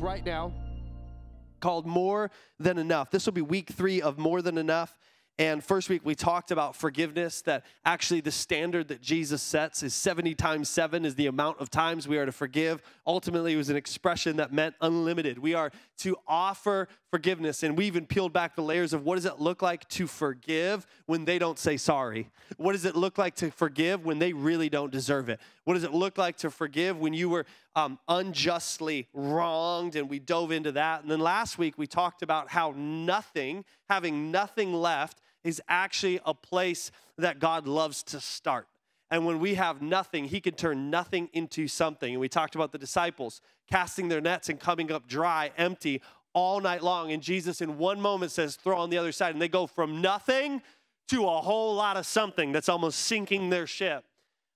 right now called More Than Enough. This will be week three of More Than Enough. And first week we talked about forgiveness, that actually the standard that Jesus sets is 70 times seven is the amount of times we are to forgive. Ultimately, it was an expression that meant unlimited. We are to offer forgiveness. And we even peeled back the layers of what does it look like to forgive when they don't say sorry? What does it look like to forgive when they really don't deserve it? What does it look like to forgive when you were um, unjustly wronged? And we dove into that. And then last week we talked about how nothing, having nothing left, is actually a place that God loves to start. And when we have nothing, He can turn nothing into something. And we talked about the disciples casting their nets and coming up dry, empty all night long. And Jesus, in one moment, says, throw on the other side. And they go from nothing to a whole lot of something that's almost sinking their ship.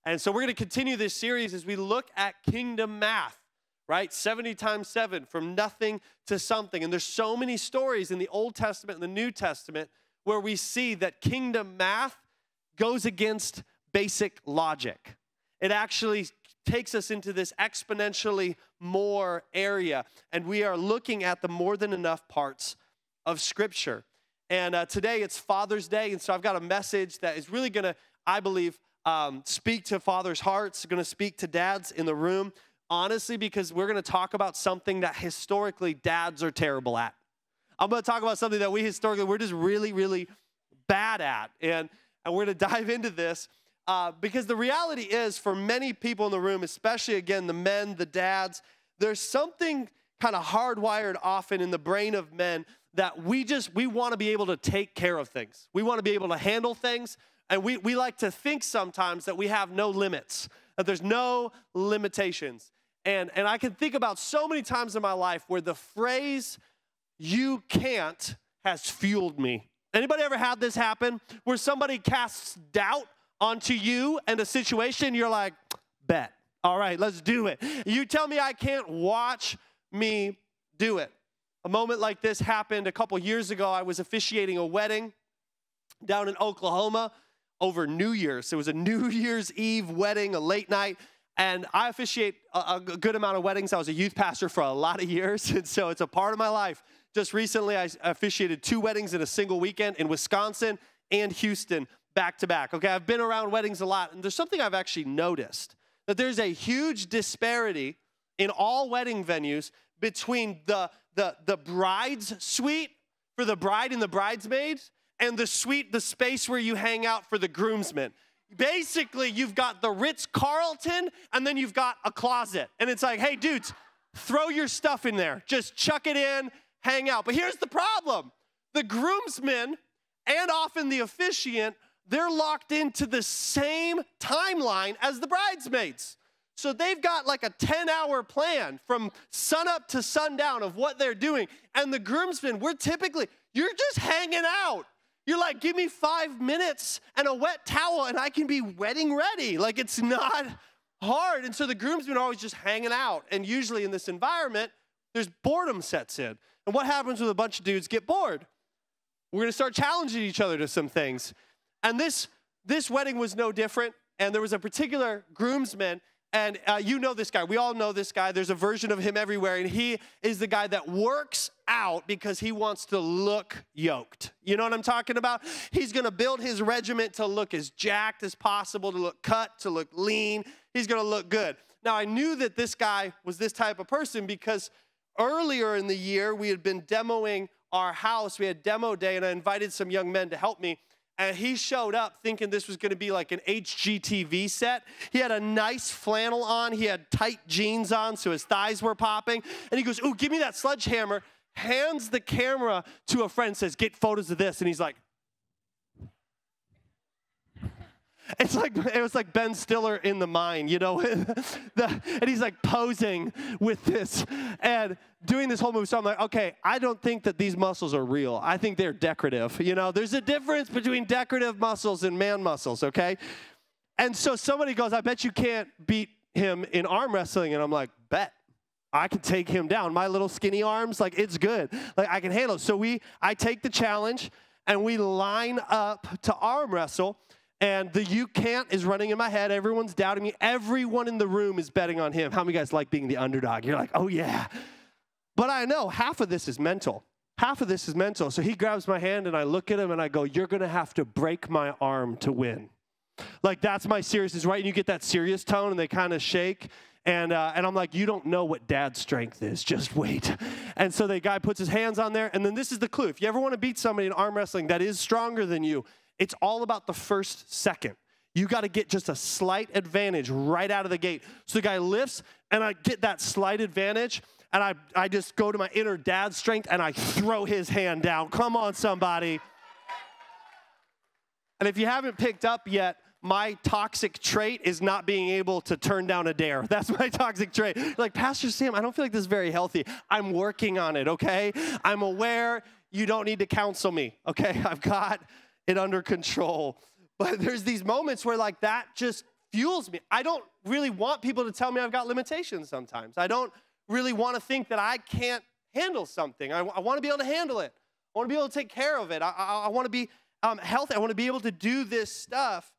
And so we're going to continue this series as we look at kingdom math, right? 70 times 7, from nothing to something. And there's so many stories in the Old Testament and the New Testament where we see that kingdom math goes against basic logic. It actually takes us into this exponentially more area, and we are looking at the more than enough parts of Scripture. And uh, today it's Father's Day, and so I've got a message that is really gonna, I believe, um, speak to fathers' hearts, gonna speak to dads in the room, honestly, because we're gonna talk about something that historically dads are terrible at. I'm going to talk about something that we historically, we're just really, really bad at. And, and we're going to dive into this uh, because the reality is, for many people in the room, especially again, the men, the dads, there's something kind of hardwired often in the brain of men that we just, we want to be able to take care of things. We want to be able to handle things. And we, we like to think sometimes that we have no limits, that there's no limitations. And, and I can think about so many times in my life where the phrase, you can't has fueled me. Anybody ever had this happen where somebody casts doubt onto you and a situation you're like, bet. All right, let's do it. You tell me I can't watch me do it. A moment like this happened a couple years ago. I was officiating a wedding down in Oklahoma over New Year's. It was a New Year's Eve wedding, a late night. And I officiate a, a good amount of weddings. I was a youth pastor for a lot of years, and so it's a part of my life. Just recently, I officiated two weddings in a single weekend in Wisconsin and Houston back to back. Okay, I've been around weddings a lot, and there's something I've actually noticed that there's a huge disparity in all wedding venues between the, the, the bride's suite for the bride and the bridesmaids and the suite, the space where you hang out for the groomsmen. Basically, you've got the Ritz Carlton and then you've got a closet. And it's like, hey, dudes, throw your stuff in there. Just chuck it in hang out. But here's the problem the groomsmen and often the officiant, they're locked into the same timeline as the bridesmaids. So they've got like a 10 hour plan from sunup to sundown of what they're doing. And the groomsmen, we're typically, you're just hanging out. You're like, give me five minutes and a wet towel and I can be wedding ready. Like it's not hard. And so the groomsmen are always just hanging out. And usually in this environment, there's boredom sets in. And what happens when a bunch of dudes get bored? We're to start challenging each other to some things. And this, this wedding was no different. And there was a particular groomsman, and uh, you know this guy. We all know this guy. There's a version of him everywhere. And he is the guy that works out because he wants to look yoked. You know what I'm talking about? He's going to build his regiment to look as jacked as possible, to look cut, to look lean. He's going to look good. Now, I knew that this guy was this type of person because Earlier in the year, we had been demoing our house. We had demo day, and I invited some young men to help me. And he showed up thinking this was gonna be like an HGTV set. He had a nice flannel on, he had tight jeans on, so his thighs were popping. And he goes, Ooh, give me that sledgehammer. Hands the camera to a friend, says, Get photos of this. And he's like, It's like it was like Ben Stiller in the mine, you know, the, and he's like posing with this and doing this whole movie. So I'm like, okay, I don't think that these muscles are real. I think they're decorative. You know, there's a difference between decorative muscles and man muscles. Okay, and so somebody goes, I bet you can't beat him in arm wrestling, and I'm like, bet. I can take him down. My little skinny arms, like it's good. Like I can handle it. So we I take the challenge and we line up to arm wrestle. And the you can't is running in my head. Everyone's doubting me. Everyone in the room is betting on him. How many guys like being the underdog? You're like, oh yeah. But I know half of this is mental. Half of this is mental. So he grabs my hand and I look at him and I go, You're going to have to break my arm to win. Like, that's my seriousness, right? And you get that serious tone and they kind of shake. And, uh, and I'm like, you don't know what dad's strength is. Just wait. And so the guy puts his hands on there. And then this is the clue. If you ever want to beat somebody in arm wrestling that is stronger than you, it's all about the first second. You got to get just a slight advantage right out of the gate. So the guy lifts, and I get that slight advantage, and I, I just go to my inner dad strength and I throw his hand down. Come on, somebody. And if you haven't picked up yet, my toxic trait is not being able to turn down a dare. That's my toxic trait. Like, Pastor Sam, I don't feel like this is very healthy. I'm working on it, okay? I'm aware you don't need to counsel me, okay? I've got it under control. But there's these moments where, like, that just fuels me. I don't really want people to tell me I've got limitations sometimes. I don't really want to think that I can't handle something. I, I want to be able to handle it. I want to be able to take care of it. I, I, I want to be um, healthy. I want to be able to do this stuff.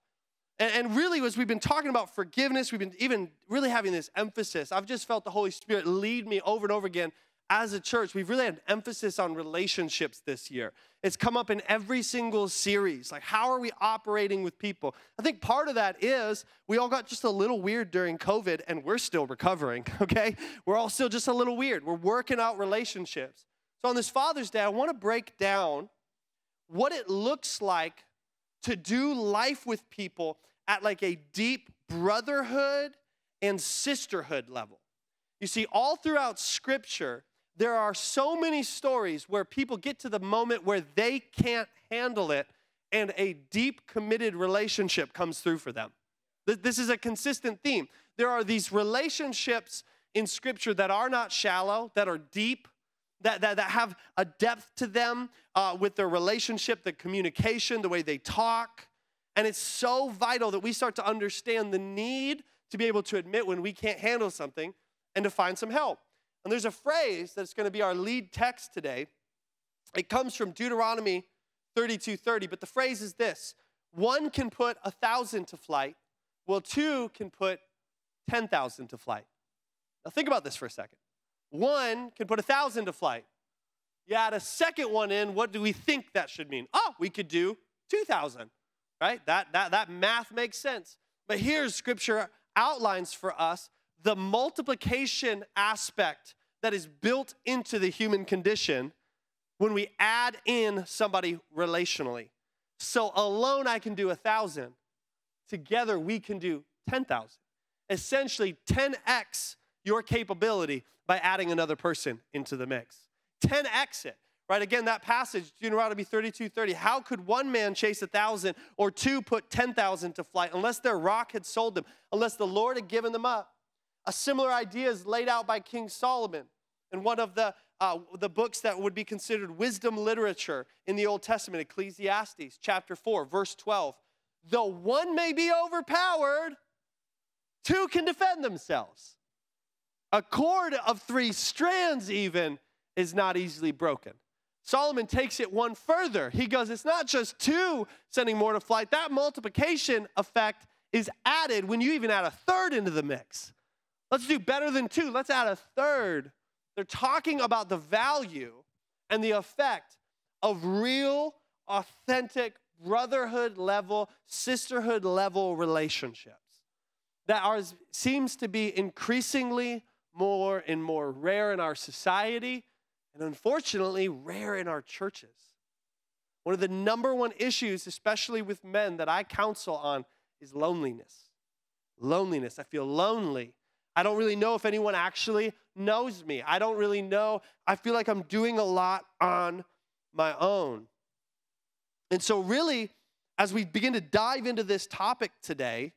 And, and really, as we've been talking about forgiveness, we've been even really having this emphasis. I've just felt the Holy Spirit lead me over and over again as a church. We've really had an emphasis on relationships this year. It's come up in every single series. Like, how are we operating with people? I think part of that is we all got just a little weird during COVID and we're still recovering, okay? We're all still just a little weird. We're working out relationships. So, on this Father's Day, I want to break down what it looks like to do life with people at like a deep brotherhood and sisterhood level. You see, all throughout Scripture, there are so many stories where people get to the moment where they can't handle it and a deep committed relationship comes through for them. This is a consistent theme. There are these relationships in Scripture that are not shallow, that are deep, that, that, that have a depth to them uh, with their relationship, the communication, the way they talk. And it's so vital that we start to understand the need to be able to admit when we can't handle something and to find some help. And there's a phrase that's going to be our lead text today. It comes from Deuteronomy 32:30, but the phrase is this: one can put a thousand to flight, well, two can put 10,000 to flight. Now think about this for a second. One can put a thousand to flight. You add a second one in, what do we think that should mean? Oh, we could do 2,000, right? That, that, that math makes sense. But here's scripture outlines for us the multiplication aspect that is built into the human condition when we add in somebody relationally. So alone I can do a thousand. Together we can do 10,000. Essentially 10x your capability by adding another person into the mix. 10x it. Right, again, that passage, Deuteronomy 32 30. How could one man chase a thousand or two put 10,000 to flight unless their rock had sold them, unless the Lord had given them up? A similar idea is laid out by King Solomon in one of the, uh, the books that would be considered wisdom literature in the Old Testament, Ecclesiastes chapter 4, verse 12. Though one may be overpowered, two can defend themselves. A cord of three strands, even, is not easily broken. Solomon takes it one further. He goes, It's not just two sending more to flight, that multiplication effect is added when you even add a third into the mix. Let's do better than two. Let's add a third. They're talking about the value and the effect of real, authentic, brotherhood level, sisterhood level relationships that are, seems to be increasingly more and more rare in our society and unfortunately rare in our churches. One of the number one issues, especially with men, that I counsel on is loneliness. Loneliness. I feel lonely. I don't really know if anyone actually knows me. I don't really know. I feel like I'm doing a lot on my own. And so, really, as we begin to dive into this topic today,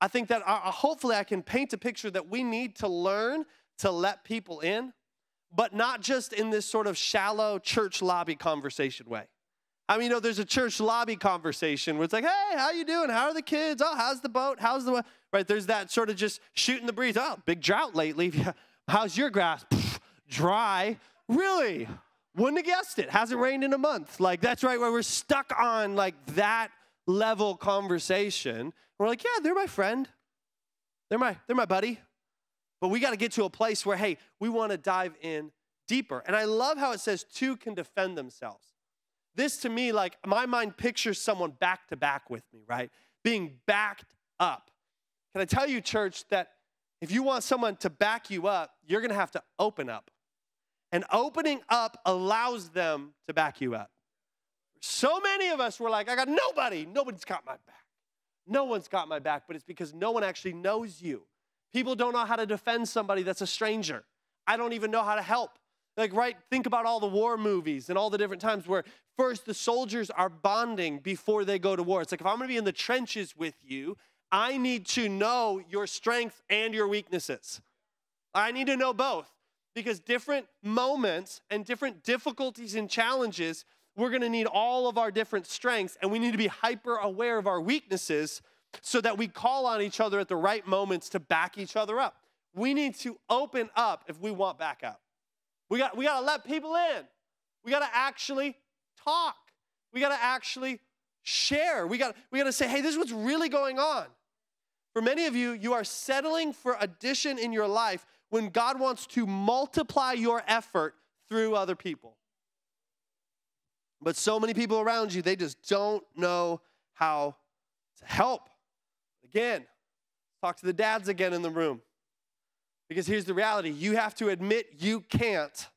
I think that uh, hopefully I can paint a picture that we need to learn to let people in, but not just in this sort of shallow church lobby conversation way. I mean, you know, there's a church lobby conversation where it's like, hey, how you doing? How are the kids? Oh, how's the boat? How's the right? There's that sort of just shooting the breeze. Oh, big drought lately. How's your grass? Dry. Really? Wouldn't have guessed it. Hasn't rained in a month. Like that's right where we're stuck on like that level conversation. We're like, yeah, they're my friend. They're my they're my buddy. But we got to get to a place where hey, we want to dive in deeper. And I love how it says two can defend themselves. This to me, like my mind pictures someone back to back with me, right? Being backed up. Can I tell you, church, that if you want someone to back you up, you're gonna have to open up. And opening up allows them to back you up. So many of us were like, I got nobody, nobody's got my back. No one's got my back, but it's because no one actually knows you. People don't know how to defend somebody that's a stranger. I don't even know how to help. Like, right, think about all the war movies and all the different times where first the soldiers are bonding before they go to war. It's like, if I'm gonna be in the trenches with you, I need to know your strength and your weaknesses. I need to know both because different moments and different difficulties and challenges, we're gonna need all of our different strengths and we need to be hyper aware of our weaknesses so that we call on each other at the right moments to back each other up. We need to open up if we want backup. We got, we got to let people in. We got to actually talk. We got to actually share. We got, we got to say, hey, this is what's really going on. For many of you, you are settling for addition in your life when God wants to multiply your effort through other people. But so many people around you, they just don't know how to help. Again, talk to the dads again in the room. Because here's the reality you have to admit you can't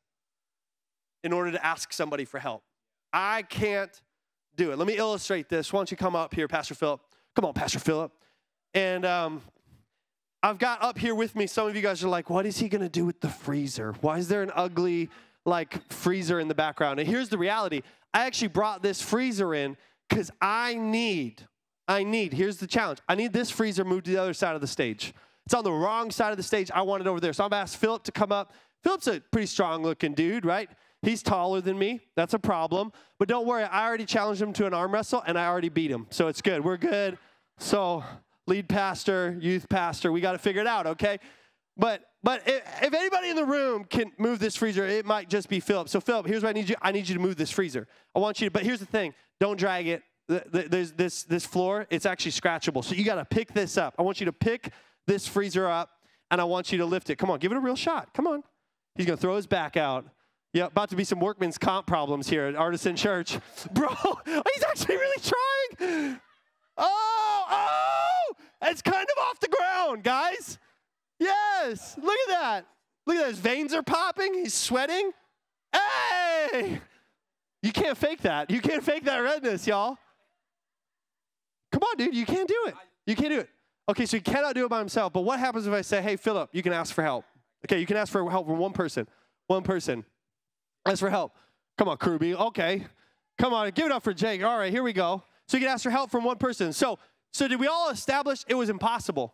in order to ask somebody for help. I can't do it. Let me illustrate this. Why don't you come up here, Pastor Philip? Come on, Pastor Philip. And um, I've got up here with me, some of you guys are like, what is he gonna do with the freezer? Why is there an ugly, like, freezer in the background? And here's the reality I actually brought this freezer in because I need, I need, here's the challenge I need this freezer moved to the other side of the stage. It's on the wrong side of the stage. I want it over there. So I'm asked Philip to come up. Philip's a pretty strong looking dude, right? He's taller than me. That's a problem. But don't worry, I already challenged him to an arm wrestle and I already beat him. So it's good. We're good. So, lead pastor, youth pastor, we got to figure it out, okay? But but if, anybody in the room can move this freezer, it might just be Philip. So Philip, here's what I need you. I need you to move this freezer. I want you to. But here's the thing: don't drag it. There's this this floor. It's actually scratchable. So you got to pick this up. I want you to pick this freezer up and I want you to lift it. Come on, give it a real shot. Come on. He's to throw his back out. Yeah, about to be some workman's comp problems here at Artisan Church. Bro, he's actually really trying. Oh, oh, it's kind of off the ground, guys. Yes, look at that. Look at that. His veins are popping. He's sweating. Hey, you can't fake that. You can't fake that redness, y'all. Come on, dude. You can't do it. You can't do it. Okay, so he cannot do it by himself. But what happens if I say, hey, Philip, you can ask for help? Okay, you can ask for help from one person. One person. Ask for help. Come on, Kruby. Okay. Come on, give it up for Jake. All right, here we go. So you can ask for help from one person. So, so did we all establish it was impossible?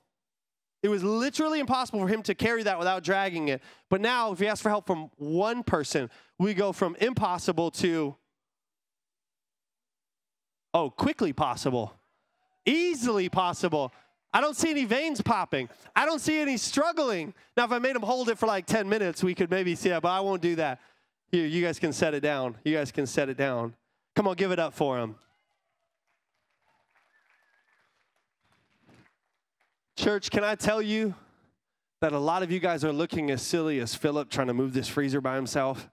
It was literally impossible for him to carry that without dragging it. But now, if we ask for help from one person, we go from impossible to, oh, quickly possible, easily possible. I don't see any veins popping. I don't see any struggling. Now, if I made him hold it for like 10 minutes, we could maybe see that, but I won't do that. Here, you guys can set it down. You guys can set it down. Come on, give it up for him. Church, can I tell you that a lot of you guys are looking as silly as Philip trying to move this freezer by himself?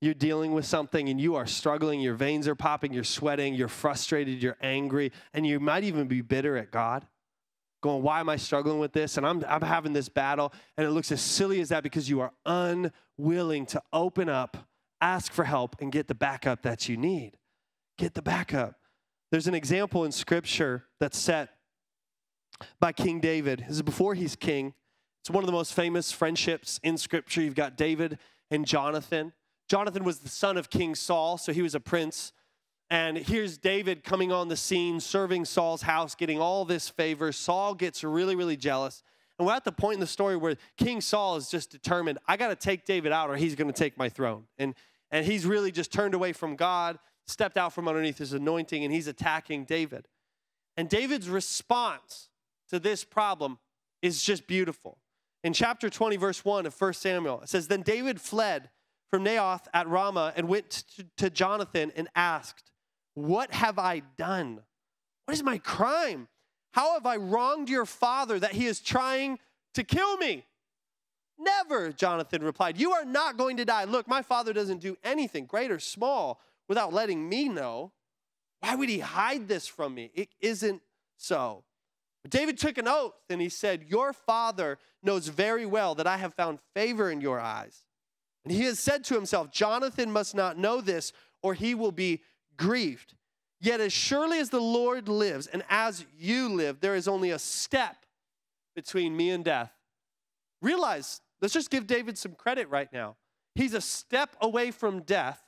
You're dealing with something and you are struggling, your veins are popping, you're sweating, you're frustrated, you're angry, and you might even be bitter at God going, why am I struggling with this? And I'm, I'm having this battle. And it looks as silly as that because you are unwilling to open up, ask for help, and get the backup that you need. Get the backup. There's an example in scripture that's set by King David. This is before he's king. It's one of the most famous friendships in scripture. You've got David and Jonathan. Jonathan was the son of King Saul, so he was a prince. And here's David coming on the scene, serving Saul's house, getting all this favor. Saul gets really, really jealous. And we're at the point in the story where King Saul is just determined, I got to take David out or he's going to take my throne. And, and he's really just turned away from God, stepped out from underneath his anointing, and he's attacking David. And David's response to this problem is just beautiful. In chapter 20, verse 1 of 1 Samuel, it says, Then David fled from Naioth at Ramah and went to Jonathan and asked, what have I done? What is my crime? How have I wronged your father that he is trying to kill me? Never, Jonathan replied. You are not going to die. Look, my father doesn't do anything, great or small, without letting me know. Why would he hide this from me? It isn't so. David took an oath and he said, Your father knows very well that I have found favor in your eyes. And he has said to himself, Jonathan must not know this, or he will be grieved. Yet, as surely as the Lord lives and as you live, there is only a step between me and death. Realize, let's just give David some credit right now. He's a step away from death.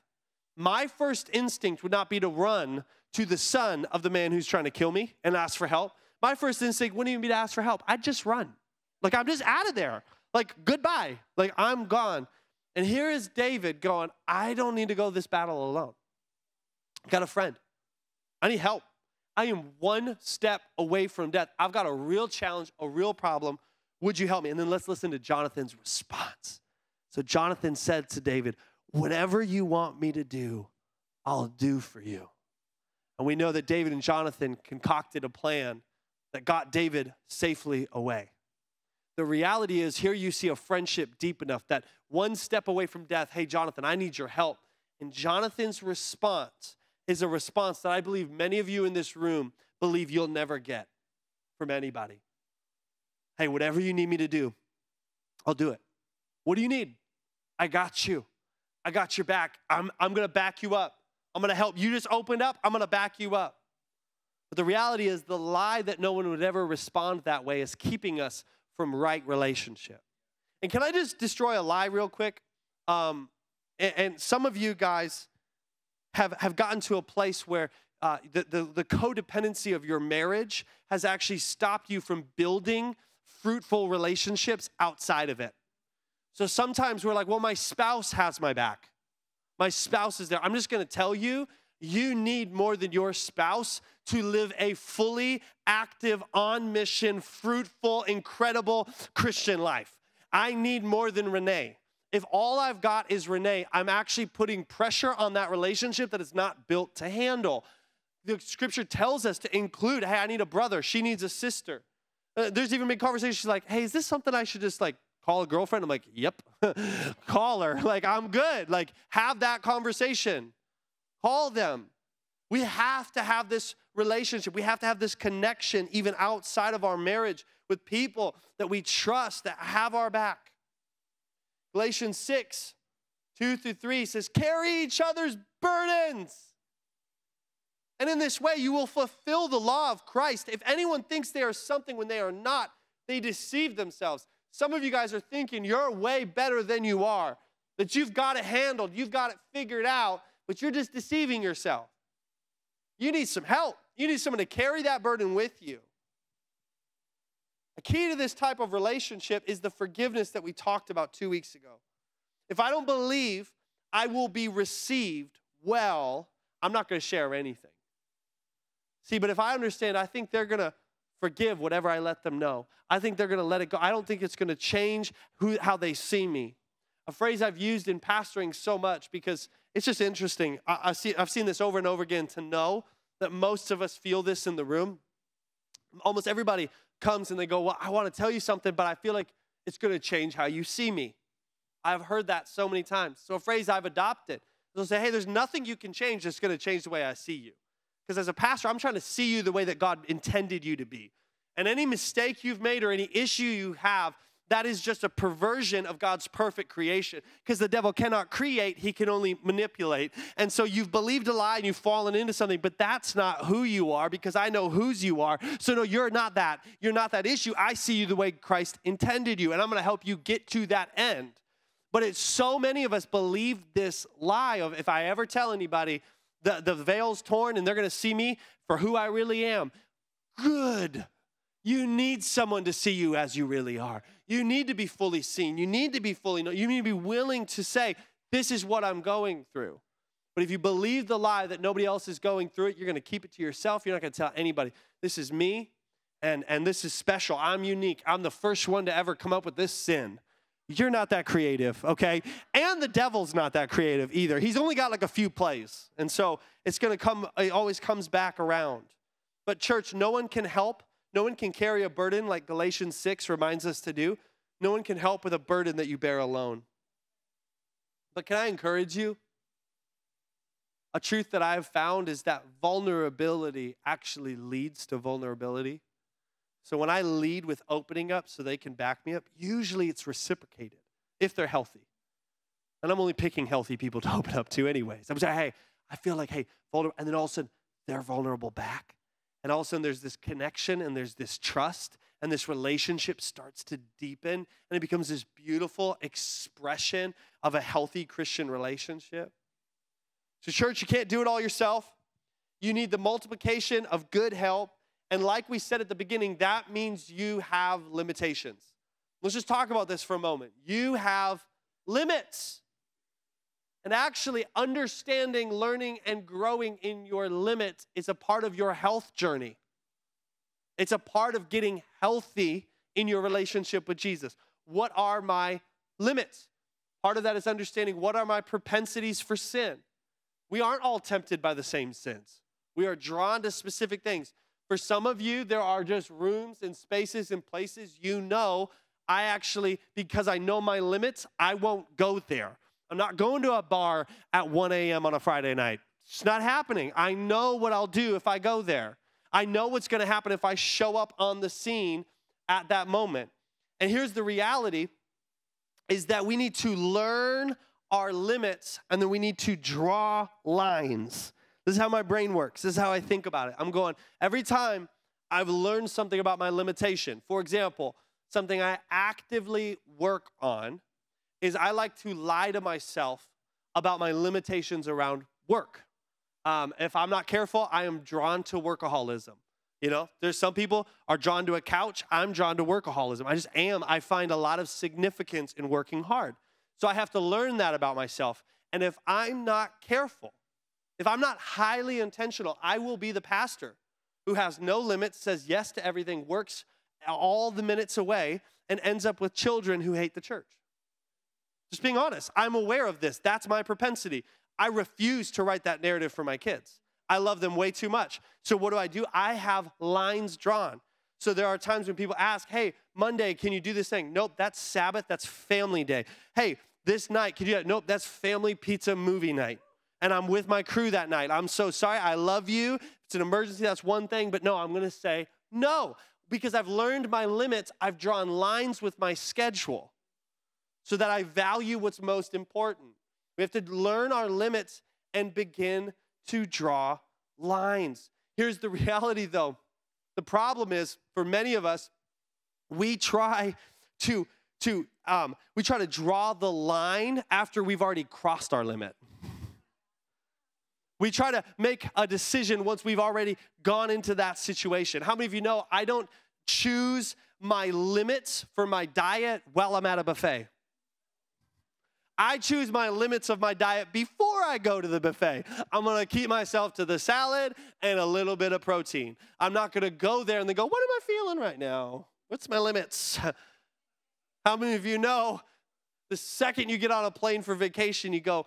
My first instinct would not be to run to the son of the man who's trying to kill me and ask for help. My first instinct wouldn't even be to ask for help. I'd just run. Like, I'm just out of there. Like, goodbye. Like, I'm gone. And here is David going, I don't need to go this battle alone. I got a friend. I need help. I am one step away from death. I've got a real challenge, a real problem. Would you help me? And then let's listen to Jonathan's response. So Jonathan said to David, Whatever you want me to do, I'll do for you. And we know that David and Jonathan concocted a plan that got David safely away. The reality is, here you see a friendship deep enough that one step away from death, hey, Jonathan, I need your help. And Jonathan's response is a response that I believe many of you in this room believe you'll never get from anybody. Hey, whatever you need me to do, I'll do it. What do you need? I got you. I got your back. I'm, I'm going to back you up. I'm going to help. You just opened up, I'm going to back you up. But the reality is, the lie that no one would ever respond that way is keeping us from right relationship. And can I just destroy a lie real quick? Um, and, and, some of you guys have, have gotten to a place where uh, the, the, the codependency of your marriage has actually stopped you from building fruitful relationships outside of it. So sometimes we're like, well, my spouse has my back. My spouse is there. I'm just gonna tell you, you need more than your spouse to live a fully active, on mission, fruitful, incredible Christian life. I need more than Renee. If all I've got is Renee, I'm actually putting pressure on that relationship that is not built to handle. The scripture tells us to include, hey, I need a brother, she needs a sister. Uh, there's even been conversations like, hey, is this something I should just like call a girlfriend? I'm like, yep, call her. Like, I'm good. Like, have that conversation. Call them. We have to have this relationship. We have to have this connection, even outside of our marriage, with people that we trust, that have our back. Galatians 6, 2 through 3 says, Carry each other's burdens. And in this way, you will fulfill the law of Christ. If anyone thinks they are something when they are not, they deceive themselves. Some of you guys are thinking you're way better than you are, that you've got it handled, you've got it figured out, but you're just deceiving yourself. You need some help. You need someone to carry that burden with you. A key to this type of relationship is the forgiveness that we talked about two weeks ago. If I don't believe I will be received well, I'm not going to share anything. See, but if I understand, I think they're going to forgive whatever I let them know. I think they're going to let it go. I don't think it's going to change who, how they see me. A phrase I've used in pastoring so much because it's just interesting. I, I see, I've seen this over and over again to know that most of us feel this in the room. Almost everybody comes and they go, Well, I want to tell you something, but I feel like it's going to change how you see me. I've heard that so many times. So, a phrase I've adopted. They'll say, Hey, there's nothing you can change that's going to change the way I see you. Because as a pastor, I'm trying to see you the way that God intended you to be. And any mistake you've made or any issue you have, that is just a perversion of God's perfect creation. Because the devil cannot create, he can only manipulate. And so you've believed a lie and you've fallen into something, but that's not who you are because I know whose you are. So, no, you're not that. You're not that issue. I see you the way Christ intended you, and I'm gonna help you get to that end. But it's so many of us believe this lie of if I ever tell anybody the, the veil's torn and they're gonna see me for who I really am, good. You need someone to see you as you really are. You need to be fully seen. You need to be fully known. You need to be willing to say, This is what I'm going through. But if you believe the lie that nobody else is going through it, you're going to keep it to yourself. You're not going to tell anybody, This is me, and, and this is special. I'm unique. I'm the first one to ever come up with this sin. You're not that creative, okay? And the devil's not that creative either. He's only got like a few plays. And so it's going to come, it always comes back around. But, church, no one can help no one can carry a burden like Galatians 6 reminds us to do. No one can help with a burden that you bear alone. But can I encourage you? A truth that I've found is that vulnerability actually leads to vulnerability. So when I lead with opening up so they can back me up, usually it's reciprocated if they're healthy. And I'm only picking healthy people to open up to, anyways. I'm saying, hey, I feel like, hey, vulnerable. And then all of a sudden, they're vulnerable back. And all of a sudden, there's this connection and there's this trust, and this relationship starts to deepen, and it becomes this beautiful expression of a healthy Christian relationship. So, church, you can't do it all yourself. You need the multiplication of good help. And like we said at the beginning, that means you have limitations. Let's just talk about this for a moment. You have limits. And actually, understanding, learning, and growing in your limits is a part of your health journey. It's a part of getting healthy in your relationship with Jesus. What are my limits? Part of that is understanding what are my propensities for sin. We aren't all tempted by the same sins, we are drawn to specific things. For some of you, there are just rooms and spaces and places you know I actually, because I know my limits, I won't go there. I'm not going to a bar at 1 a.m. on a Friday night. It's not happening. I know what I'll do if I go there. I know what's going to happen if I show up on the scene at that moment. And here's the reality is that we need to learn our limits and then we need to draw lines. This is how my brain works. This is how I think about it. I'm going, every time I've learned something about my limitation, for example, something I actively work on is I like to lie to myself about my limitations around work. Um, if I'm not careful, I am drawn to workaholism. You know, there's some people are drawn to a couch. I'm drawn to workaholism. I just am. I find a lot of significance in working hard. So I have to learn that about myself. And if I'm not careful, if I'm not highly intentional, I will be the pastor who has no limits, says yes to everything, works all the minutes away, and ends up with children who hate the church. Just being honest, I'm aware of this. That's my propensity. I refuse to write that narrative for my kids. I love them way too much. So, what do I do? I have lines drawn. So, there are times when people ask, Hey, Monday, can you do this thing? Nope, that's Sabbath, that's family day. Hey, this night, can you do that? Nope, that's family pizza movie night. And I'm with my crew that night. I'm so sorry. I love you. It's an emergency, that's one thing. But no, I'm to say no because I've learned my limits. I've drawn lines with my schedule so that I value what's most important. We have to learn our limits and begin to draw lines. Here's the reality though the problem is for many of us, we try to, to um, we try to draw the line after we've already crossed our limit. We try to make a decision once we've already gone into that situation. How many of you know I don't choose my limits for my diet while I'm at a buffet? I choose my limits of my diet before I go to the buffet. I'm gonna keep myself to the salad and a little bit of protein. I'm not gonna go there and then go, What am I feeling right now? What's my limits? How many of you know the second you get on a plane for vacation, you go,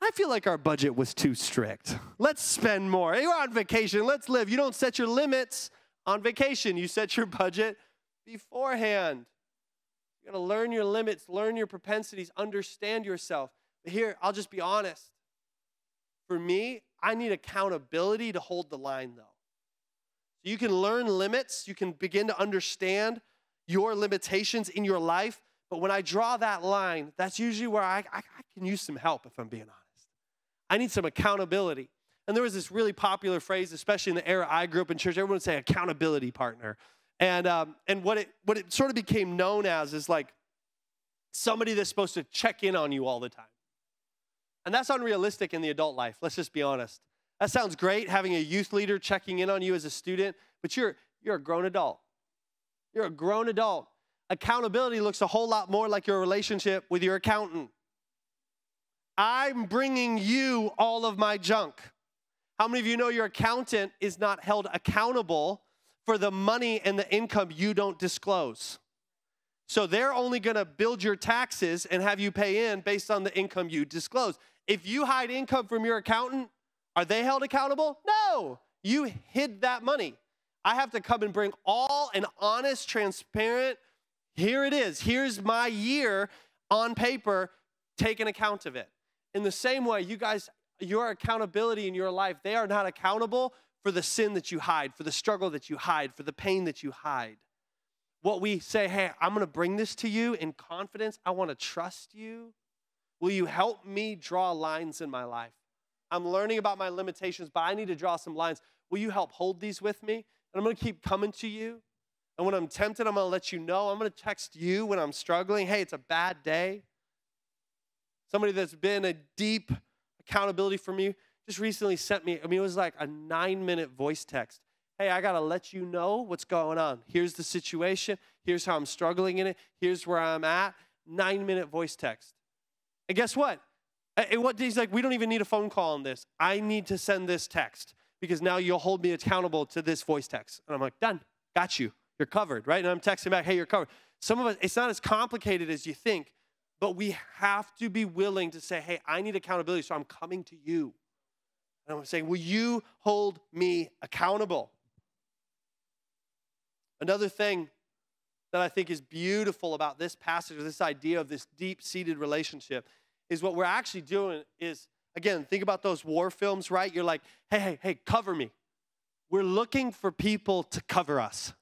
I feel like our budget was too strict. Let's spend more. You're on vacation, let's live. You don't set your limits on vacation, you set your budget beforehand. You got to learn your limits, learn your propensities, understand yourself. But here, I'll just be honest. For me, I need accountability to hold the line, though. So you can learn limits, you can begin to understand your limitations in your life. But when I draw that line, that's usually where I, I, I can use some help, if I'm being honest. I need some accountability. And there was this really popular phrase, especially in the era I grew up in church, everyone would say accountability partner. And, um, and what, it, what it sort of became known as is like somebody that's supposed to check in on you all the time. And that's unrealistic in the adult life, let's just be honest. That sounds great, having a youth leader checking in on you as a student, but you're, you're a grown adult. You're a grown adult. Accountability looks a whole lot more like your relationship with your accountant. I'm bringing you all of my junk. How many of you know your accountant is not held accountable for the money and the income you don't disclose. So they're only going to build your taxes and have you pay in based on the income you disclose. If you hide income from your accountant, are they held accountable? No. You hid that money. I have to come and bring all an honest, transparent, Here it is. Here's my year on paper. Take an account of it. In the same way, you guys, your accountability in your life, they are not accountable for the sin that you hide, for the struggle that you hide, for the pain that you hide. What we say, hey, I'm to bring this to you in confidence. I want to trust you. Will you help me draw lines in my life? I'm learning about my limitations, but I need to draw some lines. Will you help hold these with me? And I'm to keep coming to you. And when I'm tempted, I'm to let you know. I'm to text you when I'm struggling. Hey, it's a bad day. Somebody that's been a deep accountability for me just recently sent me, I mean, it was like a nine minute voice text. Hey, I got to let you know what's going on. Here's the situation. Here's how I'm struggling in it. Here's where I'm at. Nine minute voice text. And guess what? And what he's like, we don't even need a phone call on this. I need to send this text because now you'll hold me accountable to this voice text. And I'm like, done, got you. You're covered, right? And I'm texting back, hey, you're covered. Some of us, it's not as complicated as you think, but we have to be willing to say, hey, I need accountability, so I'm coming to you. And I'm saying, will you hold me accountable? Another thing that I think is beautiful about this passage, or this idea of this deep seated relationship, is what we're actually doing is, again, think about those war films, right? You're like, hey, hey, hey, cover me. We're looking for people to cover us.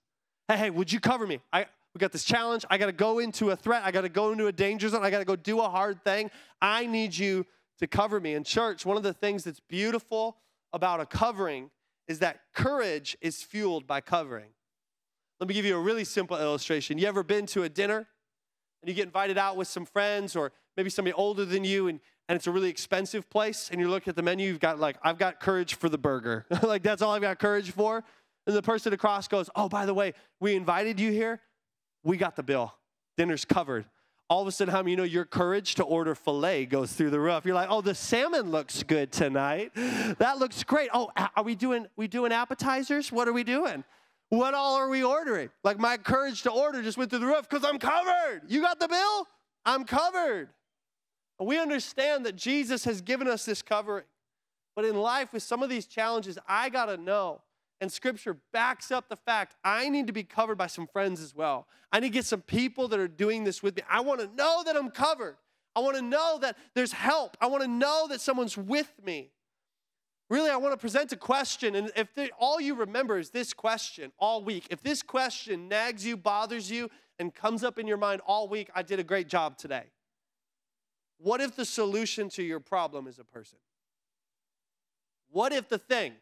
Hey, hey, would you cover me? I, we got this challenge. I got to go into a threat. I got to go into a danger zone. I got to go do a hard thing. I need you to cover me. In church, one of the things that's beautiful about a covering is that courage is fueled by covering. Let me give you a really simple illustration. You ever been to a dinner and you get invited out with some friends or maybe somebody older than you and, and it's a really expensive place and you look at the menu, you've got like, I've got courage for the burger. like that's all I've got courage for. And the person across goes, Oh, by the way, we invited you here. We got the bill. Dinner's covered all of a sudden, how many you know your courage to order filet goes through the roof? You're like, oh, the salmon looks good tonight. That looks great. Oh, are we doing we doing appetizers? What are we doing? What all are we ordering? Like my courage to order just went through the roof because I'm covered. You got the bill? I'm covered. We understand that Jesus has given us this covering. But in life, with some of these challenges, I got to know and scripture backs up the fact I need to be covered by some friends as well. I need to get some people that are doing this with me. I want to know that I'm covered. I want to know that there's help. I want to know that someone's with me. Really, I want to present a question. And if all you remember is this question all week, if this question nags you, bothers you, and comes up in your mind all week, I did a great job today. What if the solution to your problem is a person? What if the thing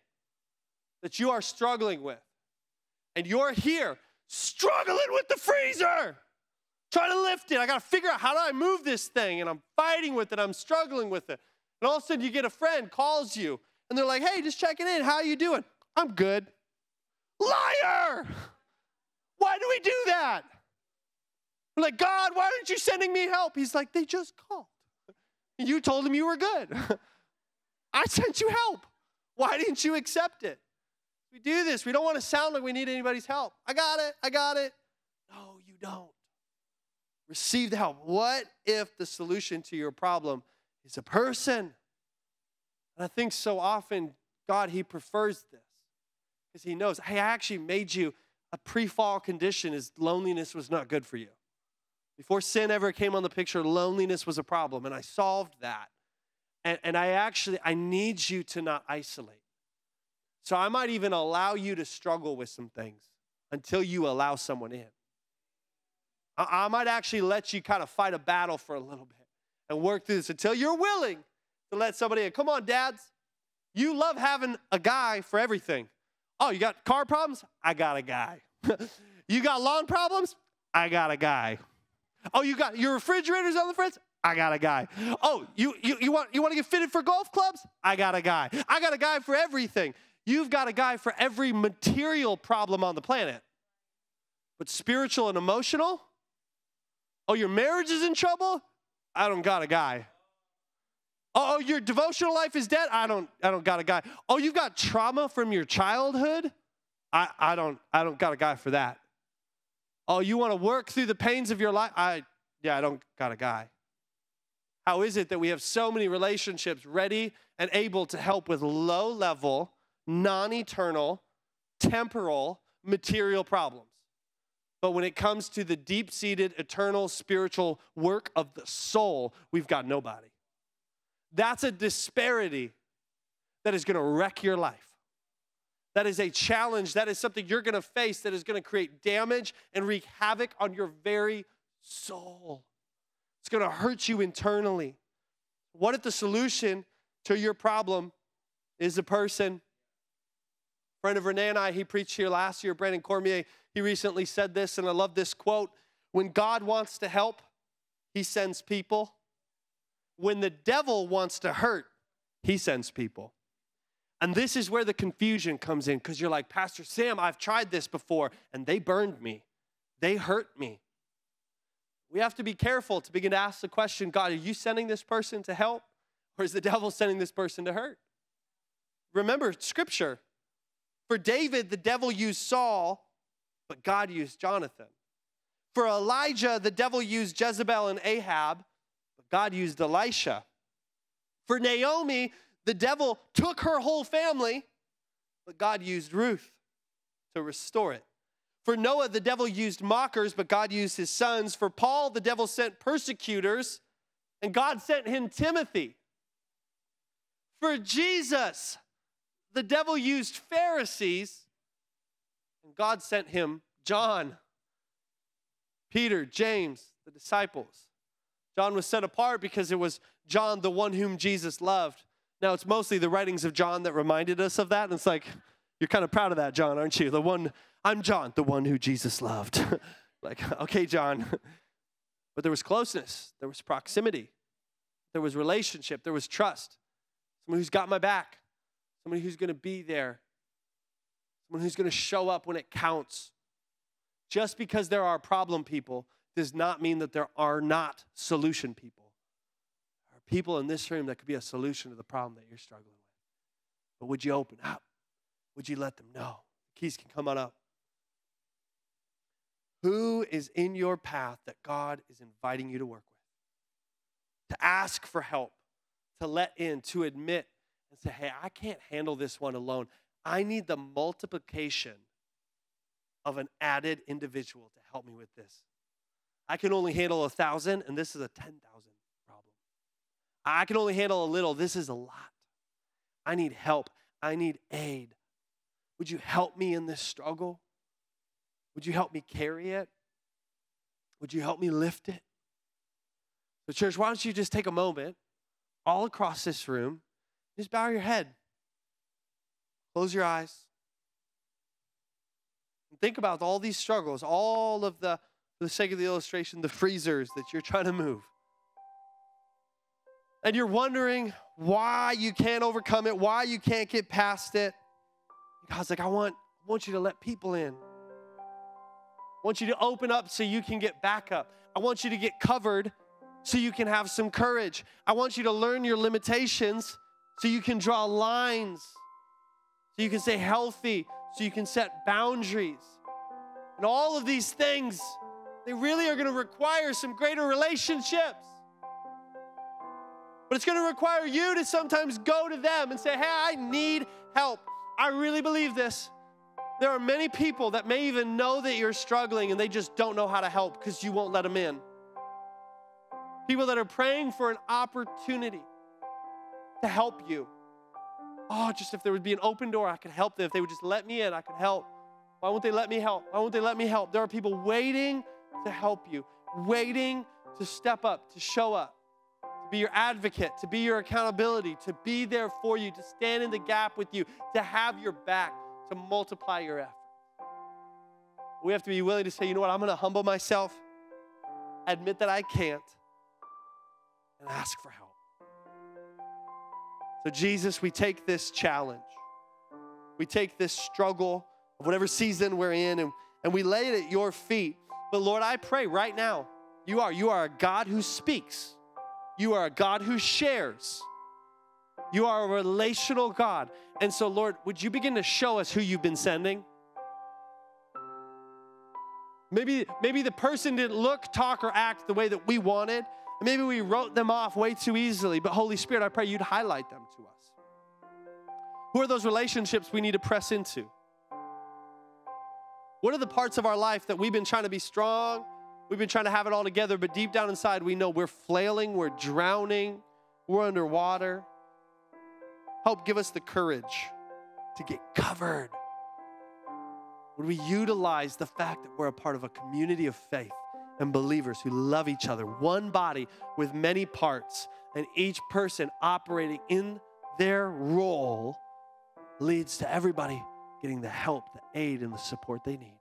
that you are struggling with, and you're here struggling with the freezer, trying to lift it. I got to figure out how do I move this thing, and I'm fighting with it. I'm struggling with it. And all of a sudden, you get a friend calls you, and they're like, "Hey, just checking in. How you doing? I'm good." Liar! Why do we do that? We're like, God, why aren't you sending me help? He's like, they just called. You told them you were good. I sent you help. Why didn't you accept it? We do this. We don't want to sound like we need anybody's help. I got it. I got it. No, you don't. Receive the help. What if the solution to your problem is a person? And I think so often God, He prefers this because He knows, hey, I actually made you a pre fall condition is loneliness was not good for you. Before sin ever came on the picture, loneliness was a problem, and I solved that. And, and I actually, I need you to not isolate. So I might even allow you to struggle with some things until you allow someone in. I, might actually let you kind of fight a battle for a little bit and work through this until you're willing to let somebody in. Come on, dads. You love having a guy for everything. Oh, you got car problems? I got a guy. you got lawn problems? I got a guy. Oh, you got your refrigerators on the fritz? I got a guy. Oh, you, you, you, want, you want to get fitted for golf clubs? I got a guy. I got a guy for everything. You've got a guy for every material problem on the planet. But spiritual and emotional? Oh, your marriage is in trouble? I don't got a guy. Oh, your devotional life is dead? I don't I don't got a guy. Oh, you've got trauma from your childhood? I, I don't I don't got a guy for that. Oh, you want to work through the pains of your life? I yeah, I don't got a guy. How is it that we have so many relationships ready and able to help with low level non eternal, temporal, material problems. But when it comes to the deep seated, eternal, spiritual work of the soul, we've got nobody. That's a disparity that is going to wreck your life. That is a challenge. That is something you're going to face that is going to create damage and wreak havoc on your very soul. It's going to hurt you internally. What if the solution to your problem is a person? Friend of Renee and I, he preached here last year, Brandon Cormier. He recently said this, and I love this quote When God wants to help, he sends people. When the devil wants to hurt, he sends people. And this is where the confusion comes in because you're like, Pastor Sam, I've tried this before and they burned me, they hurt me. We have to be careful to begin to ask the question God, are you sending this person to help or is the devil sending this person to hurt? Remember scripture. For David, the devil used Saul, but God used Jonathan. For Elijah, the devil used Jezebel and Ahab, but God used Elisha. For Naomi, the devil took her whole family, but God used Ruth to restore it. For Noah, the devil used mockers, but God used his sons. For Paul, the devil sent persecutors, and God sent him Timothy. For Jesus, the devil used Pharisees, and God sent him John, Peter, James, the disciples. John was set apart because it was John, the one whom Jesus loved. Now, it's mostly the writings of John that reminded us of that. And it's like, you're kind of proud of that, John, aren't you? The one, I'm John, the one who Jesus loved. like, okay, John. but there was closeness, there was proximity, there was relationship, there was trust. Someone who's got my back, someone who's going to be there, someone who's going to show up when it counts. Just because there are problem people does not mean that there are not solution people There are people in this room that could be a solution to the problem that you're struggling with. But would you open up? Would you let them know? The keys can come on up. Who is in your path that God is inviting you to work with? To ask for help, to let in, to admit, and say, hey, I can't handle this one alone. I need the multiplication of an added individual to help me with this. I can only handle a thousand, and this is a 10,000. problem. I can only handle a little. This is a lot. I need help. I need aid. Would you help me in this struggle? Would you help me carry it? Would you help me lift it? So, church, why don't you just take a moment all across this room, just bow your head, close your eyes, and think about all these struggles, all of the, for the sake of the illustration, the freezers that you're trying to move and you're wondering why you can't overcome it, why you can't get past it, God's like, I want, I want you to let people in. I want you to open up so you can get back up. I want you to get covered so you can have some courage. I want you to learn your limitations so you can draw lines, so you can stay healthy, so you can set boundaries. And all of these things, they really are going to require some greater relationships. But it's going to require you to sometimes go to them and say, hey, I need help. I really believe this. There are many people that may even know that you're struggling and they just don't know how to help because you won't let them in. People that are praying for an opportunity to help you. Oh, just if there would be an open door, I could help them. If they would just let me in, I could help. Why won't they let me help? Why won't they let me help? There are people waiting to help you, waiting to step up, to show up to be your advocate, to be your accountability, to be there for you, to stand in the gap with you, to have your back, to multiply your effort. We have to be willing to say, you know what, I'm going to humble myself, admit that I can't, and ask for help. So, Jesus, we take this challenge, we take this struggle of whatever season we're in, and, and we lay it at your feet. But Lord, I pray right now, you are. You are a God who speaks. You are a God who shares. You are a relational God. And so, Lord, would you begin to show us who you've been sending? Maybe, maybe the person didn't look, talk, or act the way that we wanted. Maybe we wrote them off way too easily. But Holy Spirit, I pray you'd highlight them to us. Who are those relationships we need to press into? What are the parts of our life that we've been trying to be strong? We've been trying to have it all together, but deep down inside, we know we're flailing, we're drowning, we're underwater. Help give us the courage to get covered. Would we utilize the fact that we're a part of a community of faith and believers who love each other, one body with many parts, and each person operating in their role leads to everybody getting the help, the aid, and the support they need.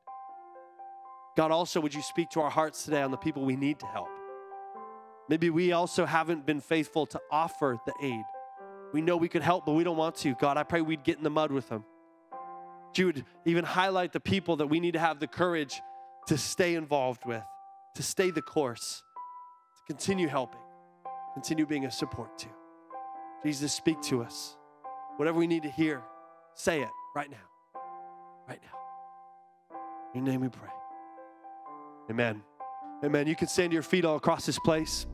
God, also, would you speak to our hearts today on the people we need to help? Maybe we also haven't been faithful to offer the aid. We know we could help, but we don't want to. God, I pray we'd get in the mud with them. That you would even highlight the people that we need to have the courage to stay involved with, to stay the course, to continue helping, continue being a support to. Jesus, speak to us. Whatever we need to hear, say it right now. Right now. In your name we pray. Amen. Amen. You can stand to your feet all across this place.